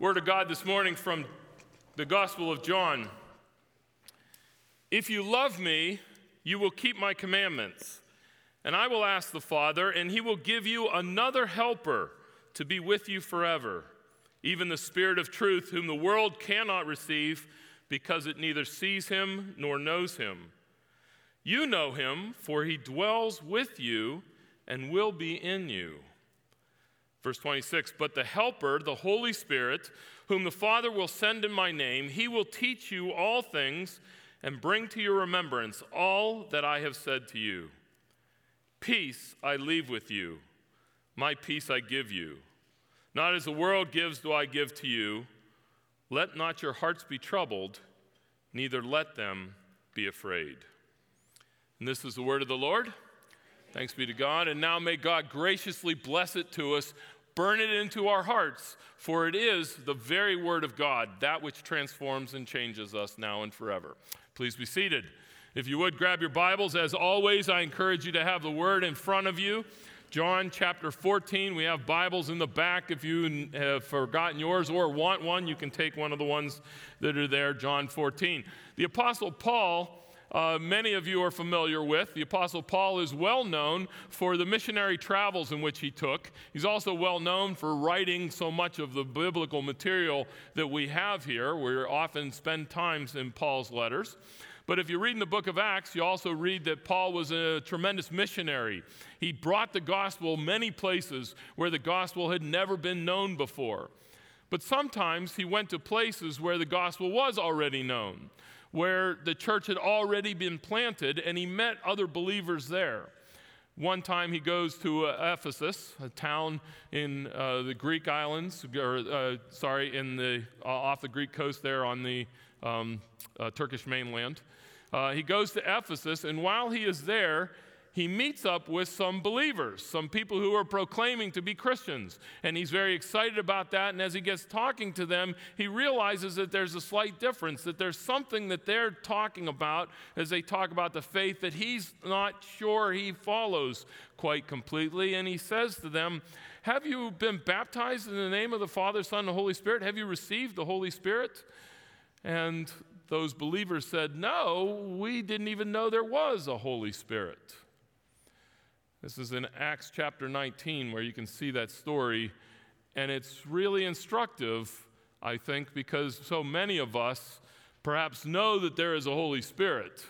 Word of God this morning from the Gospel of John. If you love me, you will keep my commandments. And I will ask the Father, and he will give you another helper to be with you forever, even the Spirit of truth, whom the world cannot receive because it neither sees him nor knows him. You know him, for he dwells with you and will be in you. Verse 26 But the Helper, the Holy Spirit, whom the Father will send in my name, he will teach you all things and bring to your remembrance all that I have said to you. Peace I leave with you, my peace I give you. Not as the world gives, do I give to you. Let not your hearts be troubled, neither let them be afraid. And this is the word of the Lord. Thanks be to God. And now may God graciously bless it to us, burn it into our hearts, for it is the very word of God, that which transforms and changes us now and forever. Please be seated. If you would grab your Bibles, as always, I encourage you to have the word in front of you. John chapter 14. We have Bibles in the back. If you have forgotten yours or want one, you can take one of the ones that are there, John 14. The Apostle Paul uh, many of you are familiar with. The Apostle Paul is well known for the missionary travels in which he took. He's also well known for writing so much of the biblical material that we have here. We often spend times in Paul's letters. But if you read in the book of Acts, you also read that Paul was a tremendous missionary. He brought the gospel many places where the gospel had never been known before. But sometimes he went to places where the gospel was already known where the church had already been planted and he met other believers there. One time he goes to uh, Ephesus, a town in uh, the Greek islands, or uh, sorry, in the, uh, off the Greek coast there on the um, uh, Turkish mainland. Uh, he goes to Ephesus, and while he is there, he meets up with some believers, some people who are proclaiming to be Christians. And he's very excited about that. And as he gets talking to them, he realizes that there's a slight difference, that there's something that they're talking about as they talk about the faith that he's not sure he follows quite completely. And he says to them, Have you been baptized in the name of the Father, Son, and Holy Spirit? Have you received the Holy Spirit? And those believers said, No, we didn't even know there was a Holy Spirit. This is in Acts chapter 19 where you can see that story. And it's really instructive, I think, because so many of us perhaps know that there is a Holy Spirit,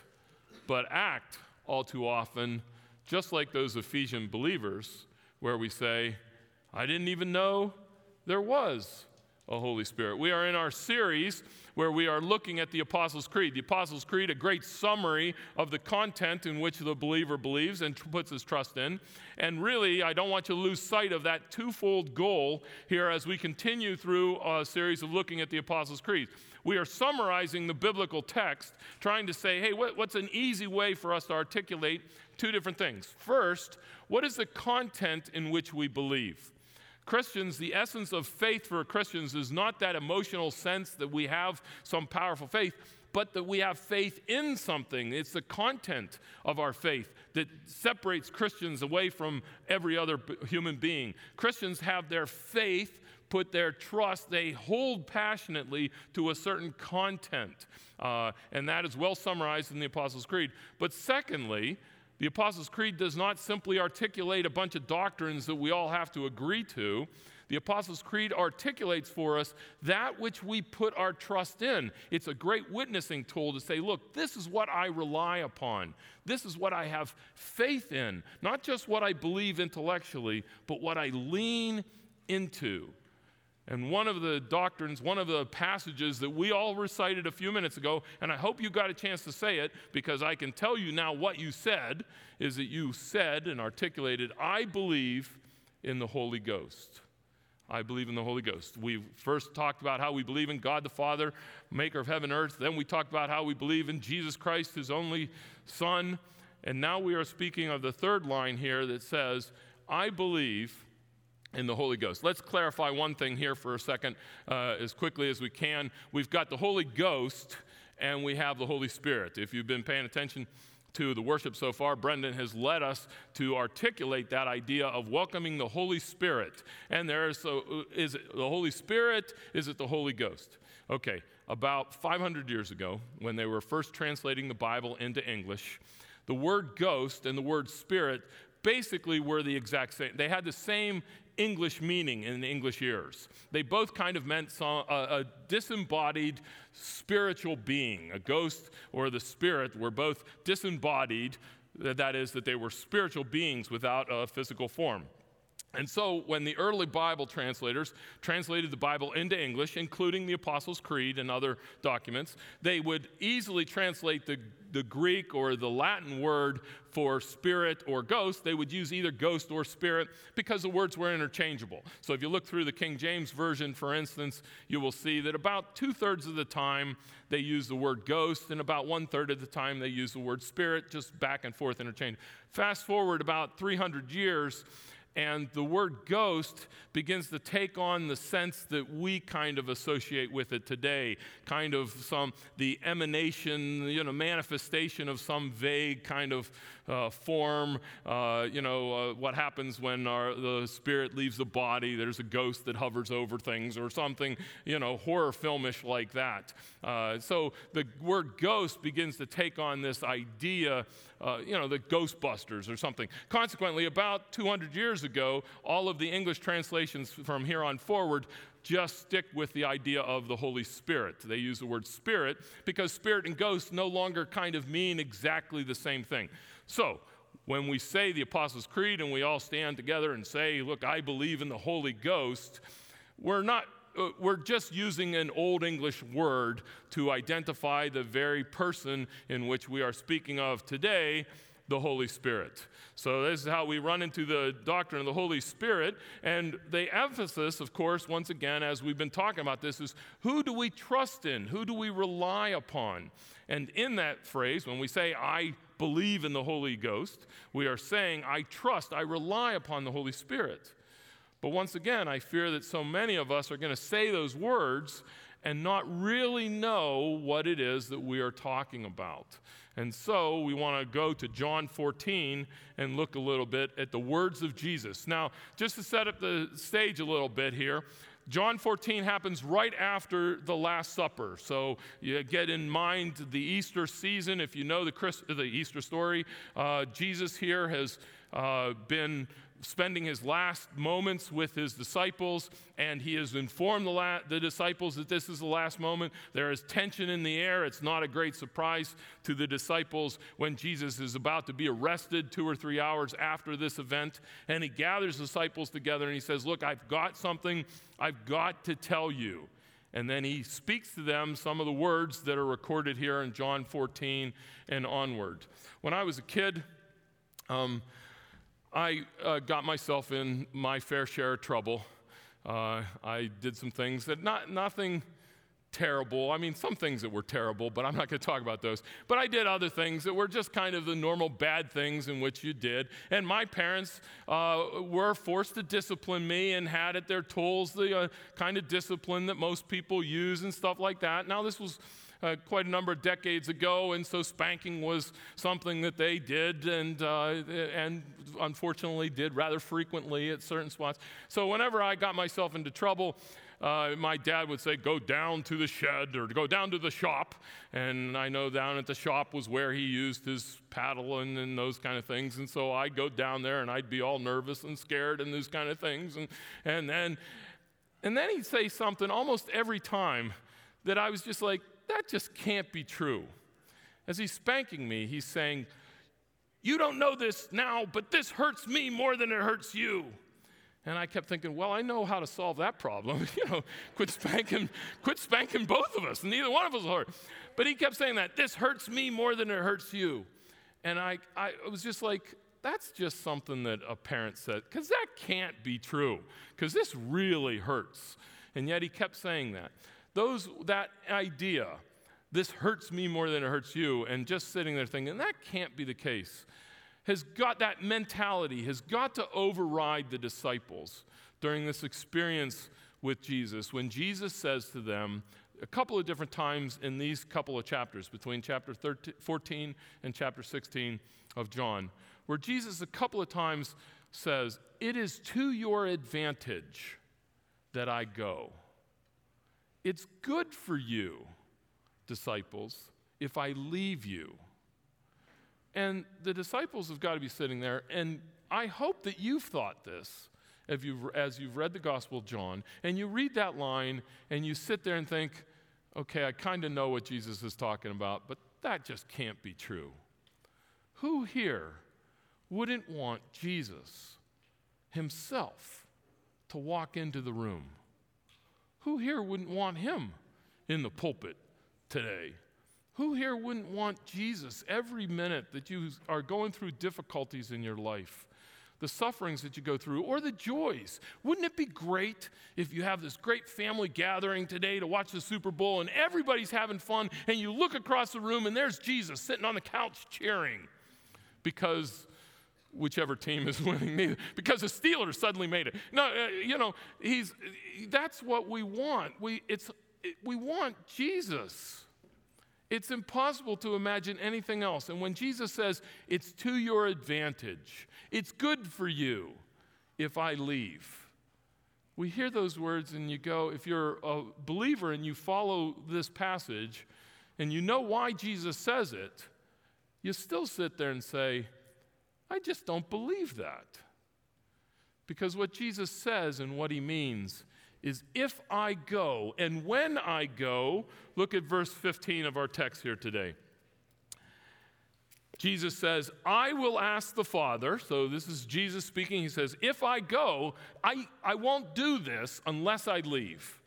but act all too often just like those Ephesian believers, where we say, I didn't even know there was a Holy Spirit. We are in our series where we are looking at the Apostles' Creed. The Apostles' Creed, a great summary of the content in which the believer believes and puts his trust in. And really, I don't want you to lose sight of that twofold goal here as we continue through a series of looking at the Apostles' Creed. We are summarizing the biblical text, trying to say, hey, what, what's an easy way for us to articulate two different things? First, what is the content in which we believe? Christians, the essence of faith for Christians is not that emotional sense that we have some powerful faith, but that we have faith in something. It's the content of our faith that separates Christians away from every other human being. Christians have their faith, put their trust, they hold passionately to a certain content. Uh, and that is well summarized in the Apostles' Creed. But secondly, the Apostles' Creed does not simply articulate a bunch of doctrines that we all have to agree to. The Apostles' Creed articulates for us that which we put our trust in. It's a great witnessing tool to say, look, this is what I rely upon. This is what I have faith in. Not just what I believe intellectually, but what I lean into. And one of the doctrines, one of the passages that we all recited a few minutes ago, and I hope you got a chance to say it because I can tell you now what you said, is that you said and articulated, I believe in the Holy Ghost. I believe in the Holy Ghost. We first talked about how we believe in God the Father, maker of heaven and earth. Then we talked about how we believe in Jesus Christ, his only Son. And now we are speaking of the third line here that says, I believe in the Holy Ghost. Let's clarify one thing here for a second, uh, as quickly as we can. We've got the Holy Ghost and we have the Holy Spirit. If you've been paying attention to the worship so far, Brendan has led us to articulate that idea of welcoming the Holy Spirit. And there is, so, is it the Holy Spirit? Is it the Holy Ghost? Okay, about 500 years ago, when they were first translating the Bible into English, the word ghost and the word spirit basically were the exact same. They had the same English meaning in English ears. They both kind of meant some, a disembodied spiritual being. A ghost or the spirit were both disembodied, that is, that they were spiritual beings without a physical form. And so, when the early Bible translators translated the Bible into English, including the Apostles' Creed and other documents, they would easily translate the, the Greek or the Latin word for spirit or ghost. They would use either ghost or spirit because the words were interchangeable. So, if you look through the King James Version, for instance, you will see that about two thirds of the time they use the word ghost, and about one third of the time they use the word spirit, just back and forth interchange. Fast forward about 300 years and the word ghost begins to take on the sense that we kind of associate with it today kind of some the emanation you know manifestation of some vague kind of uh, form uh, you know uh, what happens when our, the spirit leaves the body there's a ghost that hovers over things or something you know horror filmish like that. Uh, so the word ghost begins to take on this idea uh, you know, the Ghostbusters or something. Consequently, about 200 years ago, all of the English translations from here on forward just stick with the idea of the Holy Spirit. They use the word spirit because spirit and ghost no longer kind of mean exactly the same thing. So, when we say the Apostles' Creed and we all stand together and say, Look, I believe in the Holy Ghost, we're not Uh, we're just using an old English word to identify the very person in which we are speaking of today, the Holy Spirit. So, this is how we run into the doctrine of the Holy Spirit. And the emphasis, of course, once again, as we've been talking about this, is who do we trust in? Who do we rely upon? And in that phrase, when we say, I believe in the Holy Ghost, we are saying, I trust, I rely upon the Holy Spirit. But once again, I fear that so many of us are going to say those words and not really know what it is that we are talking about. And so we want to go to John 14 and look a little bit at the words of Jesus. Now, just to set up the stage a little bit here, John 14 happens right after the Last Supper. So you get in mind the Easter season. If you know the, Christ, the Easter story, uh, Jesus here has uh, been spending his last moments with his disciples, and he has informed the, la- the, disciples that this is the last moment. There is tension in the air. It's not a great surprise to the disciples when Jesus is about to be arrested two or three hours after this event. And he gathers disciples together and he says, Look, I've got something I've got to tell you. And then he speaks to them some of the words that are recorded here in John 14 and onward. When I was a kid, um, I uh, got myself in my fair share of trouble. Uh, I did some things that not nothing terrible. I mean, some things that were terrible, but I'm not going to talk about those. But I did other things that were just kind of the normal bad things in which you did. And my parents uh, were forced to discipline me and had at their tools the uh, kind of discipline that most people use and stuff like that. Now, this was uh, quite a number of decades ago, and so spanking was something that they did and, uh, and unfortunately did rather frequently at certain spots. So whenever I got myself into trouble, uh, my dad would say, Go down to the shed or go down to the shop. And I know down at the shop was where he used his paddle and, and those kind of things. And so I'd go down there and I'd be all nervous and scared and those kind of things. And, and, then, and then he'd say something almost every time that I was just like, that just can't be true. As he's spanking me, he's saying, You don't know this now, but this hurts me more than it hurts you. And I kept thinking, well, I know how to solve that problem. you know, quit spanking, quit spanking both of us. Neither one of us hurt. But he kept saying that this hurts me more than it hurts you. And I, I was just like, that's just something that a parent said, because that can't be true, because this really hurts. And yet he kept saying that. Those, that idea, this hurts me more than it hurts you, and just sitting there thinking, that can't be the case, has got that mentality, has got to override the disciples during this experience with Jesus when Jesus says to them, a couple of different times in these couple of chapters, between chapter 13, 14 and chapter 16 of John, where Jesus a couple of times says, It is to your advantage that I go. It's good for you, disciples, if I leave you. And the disciples have got to be sitting there, and I hope that you've thought this as you've, as you've read the Gospel of John, and you read that line and you sit there and think, okay, I kind of know what Jesus is talking about, but that just can't be true. Who here wouldn't want Jesus himself to walk into the room? Who here wouldn't want him in the pulpit today? Who here wouldn't want Jesus every minute that you are going through difficulties in your life? the sufferings that you go through, or the joys. Wouldn't it be great if you have this great family gathering today to watch the Super Bowl and everybody's having fun, and you look across the room and there's Jesus sitting on the couch cheering because whichever team is winning, neither because the Steelers suddenly made it. No, uh, you know, he's, that's what we want. We, it's, it, we want Jesus. It's impossible to imagine anything else. And when Jesus says, it's to your advantage, it's good for you if I leave. We hear those words and you go, if you're a believer and you follow this passage and you know why Jesus says it, you still sit there and say, I just don't believe that. Because what Jesus says and what he means is if I go, and when I go, look at verse 15 of our text here today. Jesus says, I will ask the Father. So this is Jesus speaking. He says, If I go, I, I won't do this unless I leave.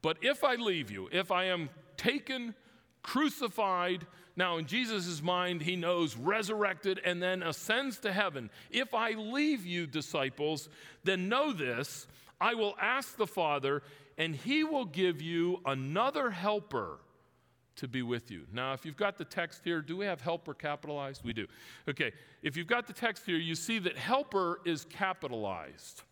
But if I leave you, if I am taken, crucified, now in Jesus' mind, he knows resurrected and then ascends to heaven. If I leave you, disciples, then know this I will ask the Father, and he will give you another helper to be with you. Now, if you've got the text here, do we have helper capitalized? We do. Okay, if you've got the text here, you see that helper is capitalized.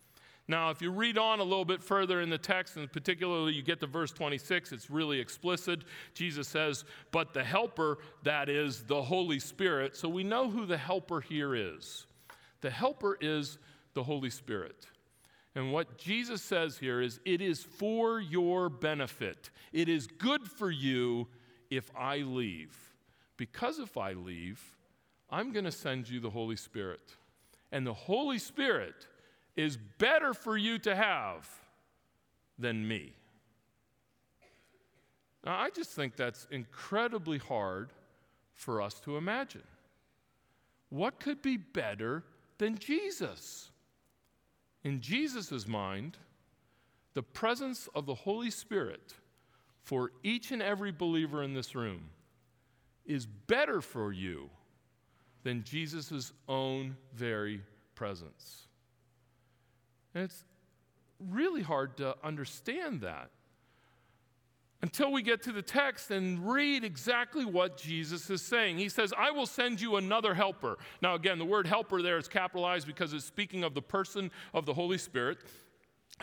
Now, if you read on a little bit further in the text, and particularly you get to verse 26, it's really explicit. Jesus says, But the helper, that is the Holy Spirit. So we know who the helper here is. The helper is the Holy Spirit. And what Jesus says here is, it is for your benefit. It is good for you if I leave. Because if I leave, I'm going to send you the Holy Spirit. And the Holy Spirit is better for you to have than me. Now, I just think that's incredibly hard for us to imagine. What could be better than Jesus? In Jesus' mind, the presence of the Holy Spirit for each and every believer in this room is better for you than Jesus' own very presence. And it's really hard to understand that until we get to the text and read exactly what Jesus is saying. He says, I will send you another helper. Now, again, the word helper there is capitalized because it's speaking of the person of the Holy Spirit.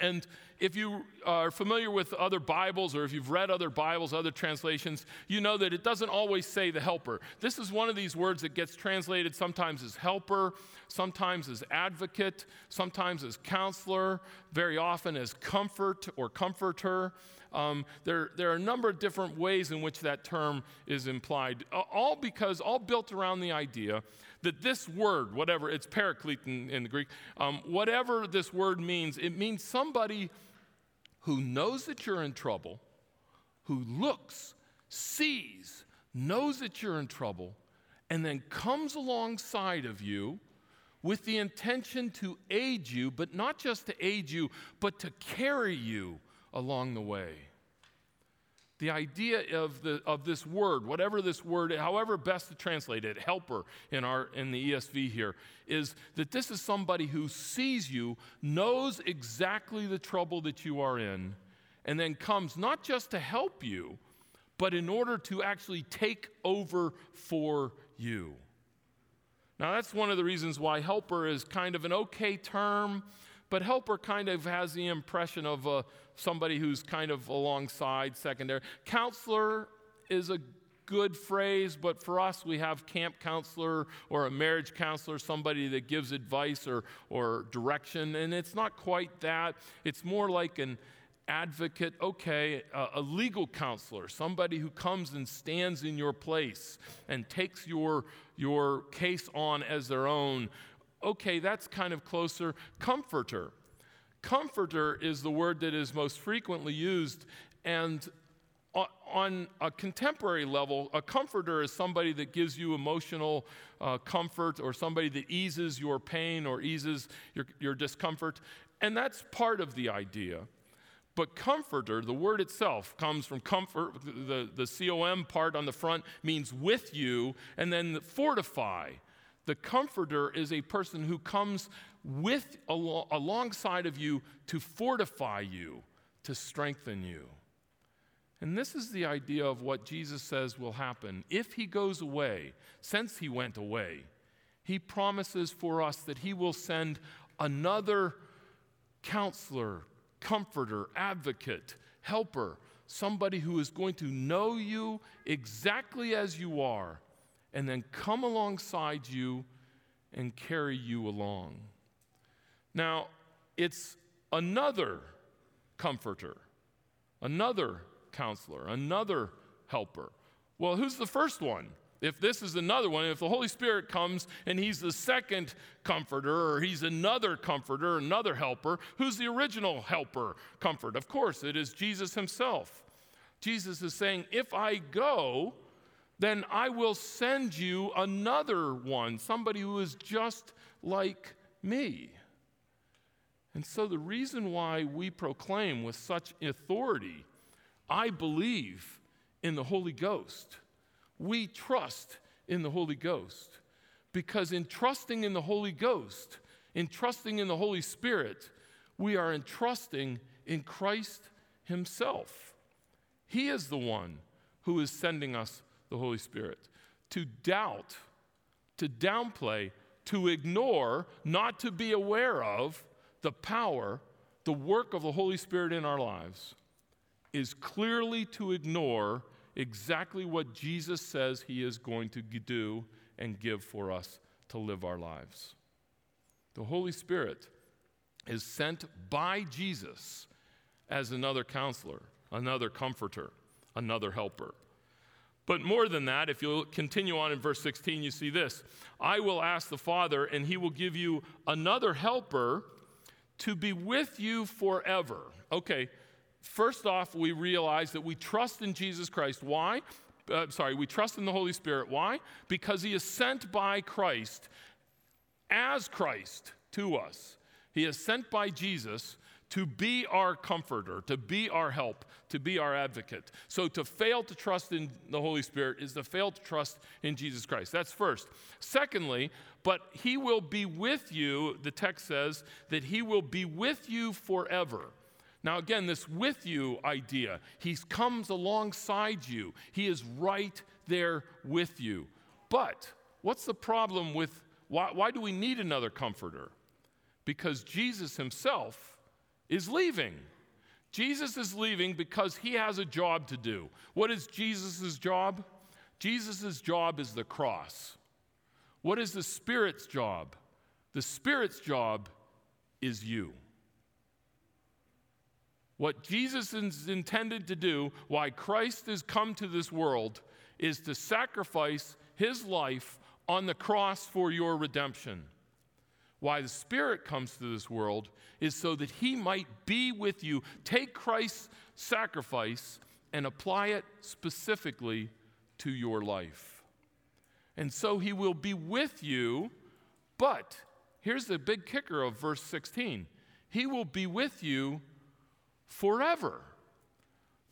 And if you are familiar with other Bibles or if you've read other Bibles, other translations, you know that it doesn't always say the helper. This is one of these words that gets translated sometimes as helper, sometimes as advocate, sometimes as counselor, very often as comfort or comforter. Um, there, there are a number of different ways in which that term is implied, all because, all built around the idea that this word, whatever, it's paraclete in, in the Greek, um, whatever this word means, it means somebody who knows that you're in trouble, who looks, sees, knows that you're in trouble, and then comes alongside of you with the intention to aid you, but not just to aid you, but to carry you along the way. The idea of, the, of this word, whatever this word, however best to translate it, helper in, our, in the ESV here, is that this is somebody who sees you, knows exactly the trouble that you are in, and then comes not just to help you, but in order to actually take over for you. Now, that's one of the reasons why helper is kind of an okay term but helper kind of has the impression of uh, somebody who's kind of alongside, secondary. Counselor is a good phrase, but for us, we have camp counselor or a marriage counselor, somebody that gives advice or, or direction, and it's not quite that. It's more like an advocate, okay, a, a, legal counselor, somebody who comes and stands in your place and takes your, your case on as their own. Okay, that's kind of closer. Comforter. Comforter is the word that is most frequently used, and on a contemporary level, a comforter is somebody that gives you emotional uh, comfort or somebody that eases your pain or eases your, your discomfort. And that's part of the idea. But comforter, the word itself comes from comfort. The, the COM part on the front means with you, and then fortify. The comforter is a person who comes with al- alongside of you to fortify you, to strengthen you. And this is the idea of what Jesus says will happen. If he goes away, since he went away, he promises for us that he will send another counselor, comforter, advocate, helper, somebody who is going to know you exactly as you are and then come alongside you and carry you along. Now, it's another comforter, another counselor, another helper. Well, who's the first one? If this is another one, if the Holy Spirit comes and he's the second comforter, or he's another comforter, another helper, who's the original helper, comfort? Of course, it is Jesus himself. Jesus is saying, If I go, then I will send you another one, somebody who is just like me. And so, the reason why we proclaim with such authority I believe in the Holy Ghost. We trust in the Holy Ghost because in trusting in the Holy Ghost, in trusting in the Holy Spirit, we are entrusting in Christ Himself. He is the one who is sending us the Holy Spirit. To doubt, to downplay, to ignore, not to be aware of the power, the work of the Holy Spirit in our lives is clearly to ignore exactly what Jesus says he is going to do and give for us to live our lives. The Holy Spirit is sent by Jesus as another counselor, another comforter, another helper. But more than that, if you continue on in verse 16, you see this I will ask the Father, and he will give you another helper to be with you forever. Okay, First off, we realize that we trust in Jesus Christ. Why? Uh, sorry, we trust in the Holy Spirit. Why? Because He is sent by Christ as Christ to us. He is sent by Jesus to be our comforter, to be our help, to be our advocate. So to fail to trust in the Holy Spirit is to fail to trust in Jesus Christ. That's first. Secondly, but He will be with you, the text says, that He will be with you forever. Now, again, this with you idea, he comes alongside you, he is right there with you. But what's the problem with why, why do we need another comforter? Because Jesus himself is leaving. Jesus is leaving because he has a job to do. What is Jesus' job? Jesus' job is the cross. What is the Spirit's job? The Spirit's job is you. What Jesus is intended to do, why Christ has come to this world, is to sacrifice his life on the cross for your redemption. Why the Spirit comes to this world is so that he might be with you. Take Christ's sacrifice and apply it specifically to your life. And so he will be with you, but here's the big kicker of verse 16 He will be with you forever.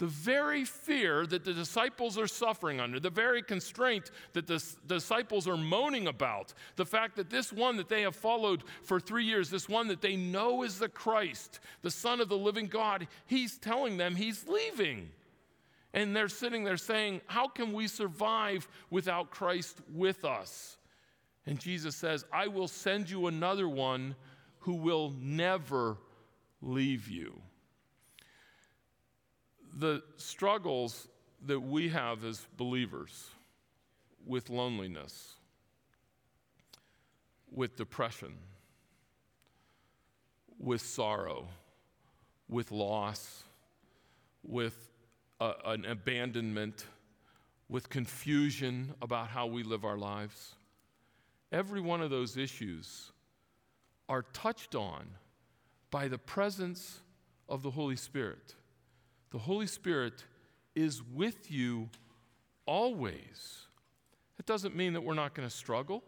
The very fear that the disciples are suffering under, the very constraint that the disciples are moaning about, the fact that this one that they have followed for three years, this one that they know is the Christ, the Son of the living God, he's telling them he's leaving. And they're sitting there saying, How can we survive without Christ with us? And Jesus says, I will send you another one who will never leave you. The struggles that we have as believers with loneliness, with depression, with sorrow, with loss, with an abandonment, with confusion about how we live our lives. Every one of those issues are touched on by the presence of the Holy Spirit. The Holy Spirit is with you always. It doesn't mean that we're not going to struggle.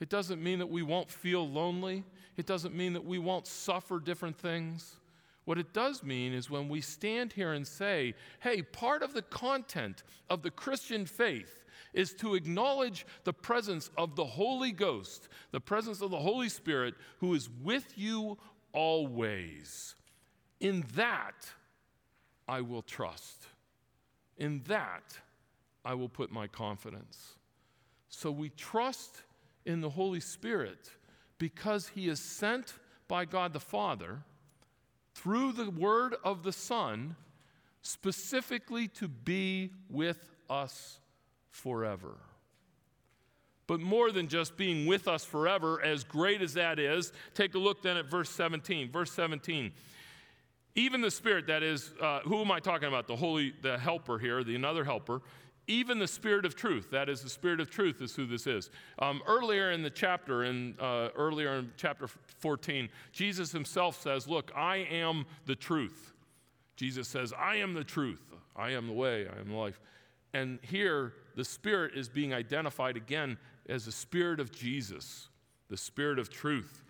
It doesn't mean that we won't feel lonely. It doesn't mean that we won't suffer different things. What it does mean is when we stand here and say, hey, part of the content of the Christian faith is to acknowledge the presence of the Holy Ghost, the presence of the Holy Spirit who is with you always. In that, I will trust. In that, I will put my confidence. So we trust in the Holy Spirit because He is sent by God the Father through the word of the Son specifically to be with us forever. But more than just being with us forever, as great as that is, take a look then at verse 17. Verse 17. Even the Spirit, that is, uh, who am I talking about? The Holy, the Helper here, the another Helper even the Spirit of truth, that is, the Spirit of truth is who this is. Um, earlier in the chapter, in, uh, earlier in chapter 14, Jesus himself says, Look, I am the truth. Jesus says, I am the truth. I am the way. I am the life. And here, the Spirit is being identified again as the Spirit of Jesus, the Spirit of truth,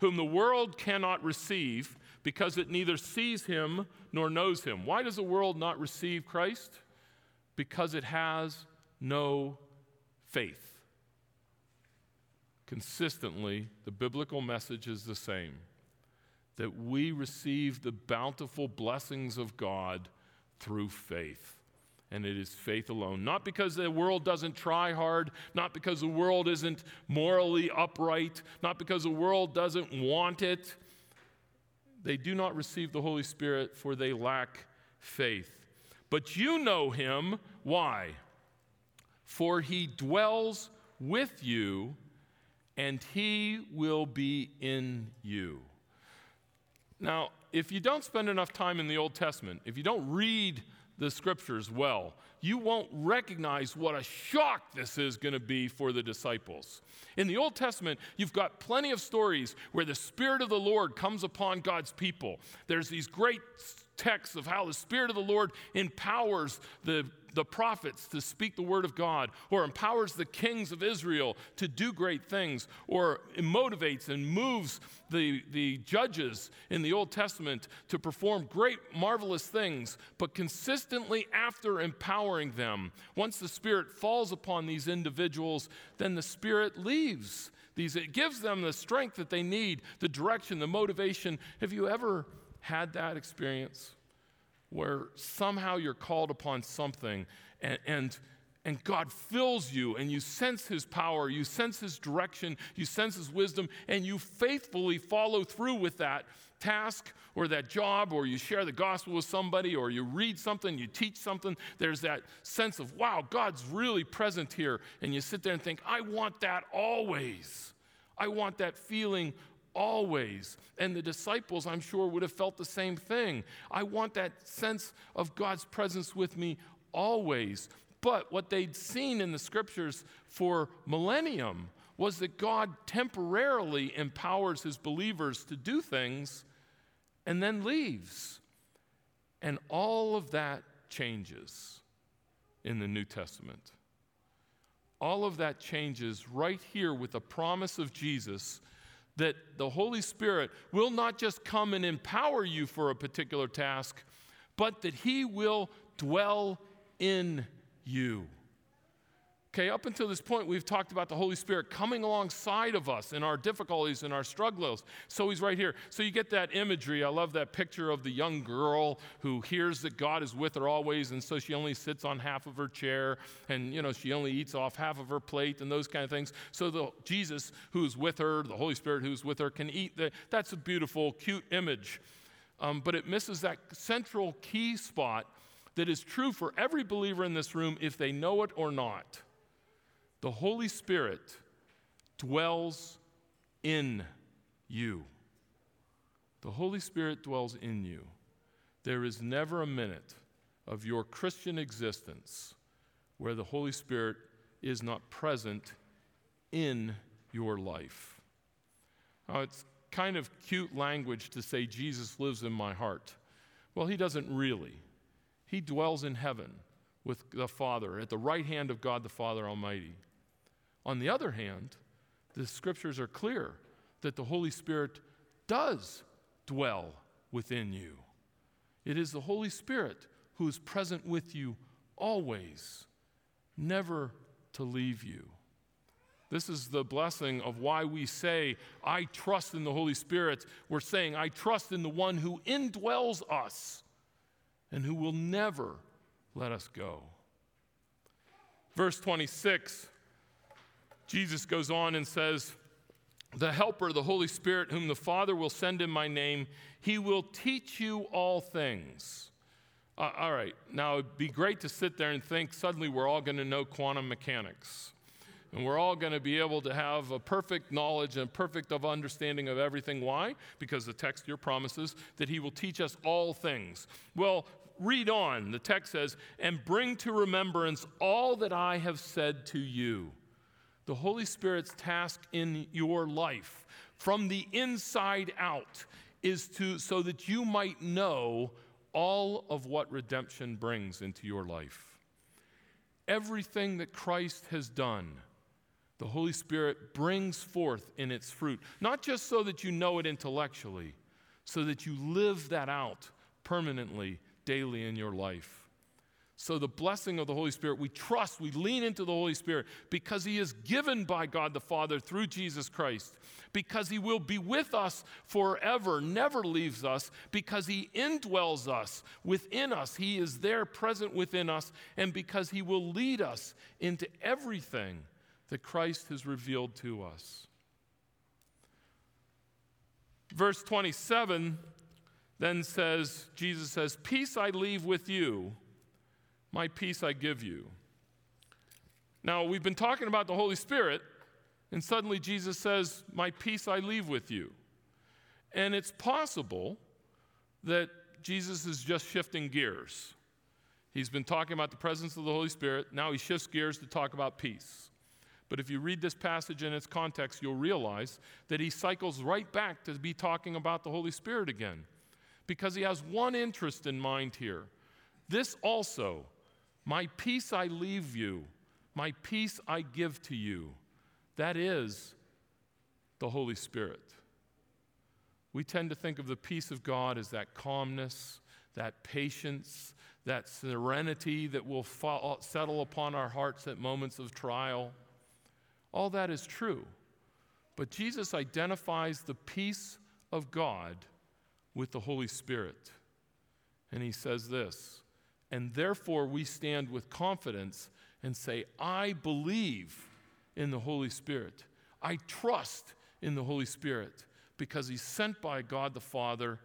whom the world cannot receive because it neither sees him nor knows him. Why does the world not receive Christ? because it has no faith. Consistently, the biblical message is the same that we receive the bountiful blessings of God through faith. And it is faith alone. Not because the world doesn't try hard, not because the world isn't morally upright, not because the world doesn't want it. They do not receive the Holy Spirit, for they lack faith. But you know him. Why? For he dwells with you, and he will be in you. Now, if you don't spend enough time in the Old Testament, if you don't read the scriptures well, you won't recognize what a shock this is going to be for the disciples. In the Old Testament, you've got plenty of stories where the Spirit of the Lord comes upon God's people. There's these great texts of how the Spirit of the Lord empowers the, the prophets to speak the word of God, or empowers the kings of Israel to do great things, or motivates and moves the, the judges in the Old Testament to perform great, marvelous things, but consistently after empowering them, once the Spirit falls upon these individuals, then the Spirit leaves. These, it gives them the strength that they need, the direction, the motivation. Have you ever had that experience where somehow you're called upon something and, and, and God fills you and you sense His power, you sense His direction, you sense His wisdom, and you faithfully follow through with that task or that job, or you share the gospel with somebody, or you read something, you teach something. There's that sense of, wow, God's really present here. And you sit there and think, I want that always. I want that feeling always. And the disciples, I'm sure, would have felt the same thing. I want that sense of God's presence with me always. But what they'd seen in the scriptures for millennium was that God temporarily empowers his believers to do things and then leaves. And all of that changes in the New Testament. All of that changes right here with the promise of Jesus that the Holy Spirit will not just come and empower you for a particular task, but that He will dwell in you. Okay, up until this point, we've talked about the Holy Spirit coming alongside of us in our difficulties and our struggles. So he's right here. So you get that imagery. I love that picture of the young girl who hears that God is with her always, and so she only sits on half of her chair, and you know she only eats off half of her plate, and those kind of things. So the Jesus who's with her, the Holy Spirit who's with her, can eat. The, that's a beautiful, cute image, um, but it misses that central key spot that is true for every believer in this room, if they know it or not the Holy Spirit dwells in you. The Holy Spirit dwells in you. There is never a minute of your Christian existence where the Holy Spirit is not present in your life. Now, it's kind of cute language to say Jesus lives in my heart. Well, he doesn't really. He dwells in heaven with the Father, at the right hand of God the Father Almighty. On the other hand, the scriptures are clear that the Holy Spirit does dwell within you. It is the Holy Spirit who is present with you always, never to leave you. This is the blessing of why we say, I trust in the Holy Spirit. We're saying, I trust in the one who indwells us and who will never let us go. Verse 26 Jesus goes on and says, The Helper, the Holy Spirit, whom the Father will send in my name, he will teach you all things. Uh, all right, now it'd be great to sit there and think suddenly we're all going to know quantum mechanics. And we're all going to be able to have a perfect knowledge and perfect of understanding of everything. Why? Because the text here promises that he will teach us all things. Well, read on. The text says, and bring to remembrance all that I have said to you the Holy Spirit's task in your life from the inside out is to so that you might know all of what redemption brings into your life. Everything that Christ has done, the Holy Spirit brings forth in its fruit, not just so that you know it intellectually, so that you live that out permanently daily in your life. So, the blessing of the Holy Spirit, we trust, we lean into the Holy Spirit because He is given by God the Father through Jesus Christ, because He will be with us forever, never leaves us, because He indwells us within us. He is there present within us, and because He will lead us into everything that Christ has revealed to us. Verse 27 then says, Jesus says, Peace I leave with you. My peace I give you. Now, we've been talking about the Holy Spirit, and suddenly Jesus says, My peace I leave with you. And it's possible that Jesus is just shifting gears. He's been talking about the presence of the Holy Spirit. Now he shifts gears to talk about peace. But if you read this passage in its context, you'll realize that he cycles right back to be talking about the Holy Spirit again. Because he has one interest in mind here. This also my peace I leave you, my peace I give to you. That is the Holy Spirit. We tend to think of the peace of God as that calmness, that patience, that serenity that will fall, uh, settle upon our hearts at moments of trial. All that is true. But Jesus identifies the peace of God with the Holy Spirit. And he says this and therefore, we stand with confidence and say, I believe in the Holy Spirit. I trust in the Holy Spirit because He's sent by God the Father.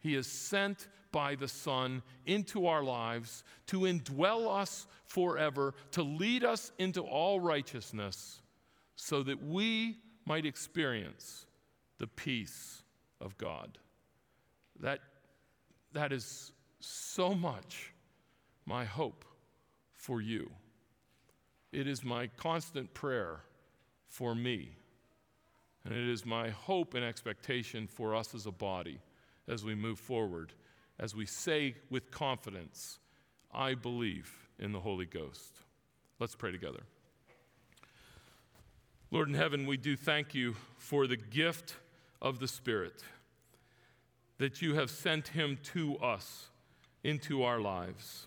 He is sent by the Son into our lives to indwell us forever, to lead us into all righteousness, so that we might experience the peace of God. That, that is so much my hope for you. It is my constant prayer for me. And it is my hope and expectation for us as a body as we move forward, as we say with confidence, I believe in the Holy Ghost. Let's pray together. Lord in heaven, we do thank you for the gift of the Spirit, that you have sent him to us into our lives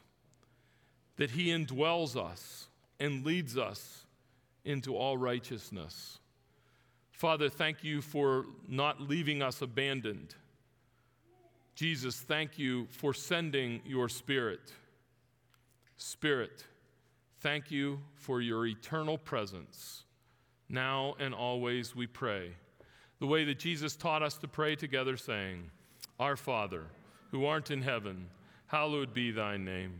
that He indwells us and leads us into all righteousness. Father, thank you for not leaving us abandoned. Jesus, thank you for sending your Spirit. Spirit, thank you for your eternal presence. Now and always we pray. The way that Jesus taught us to pray together, saying, Our Father, who art in heaven, hallowed be thy name.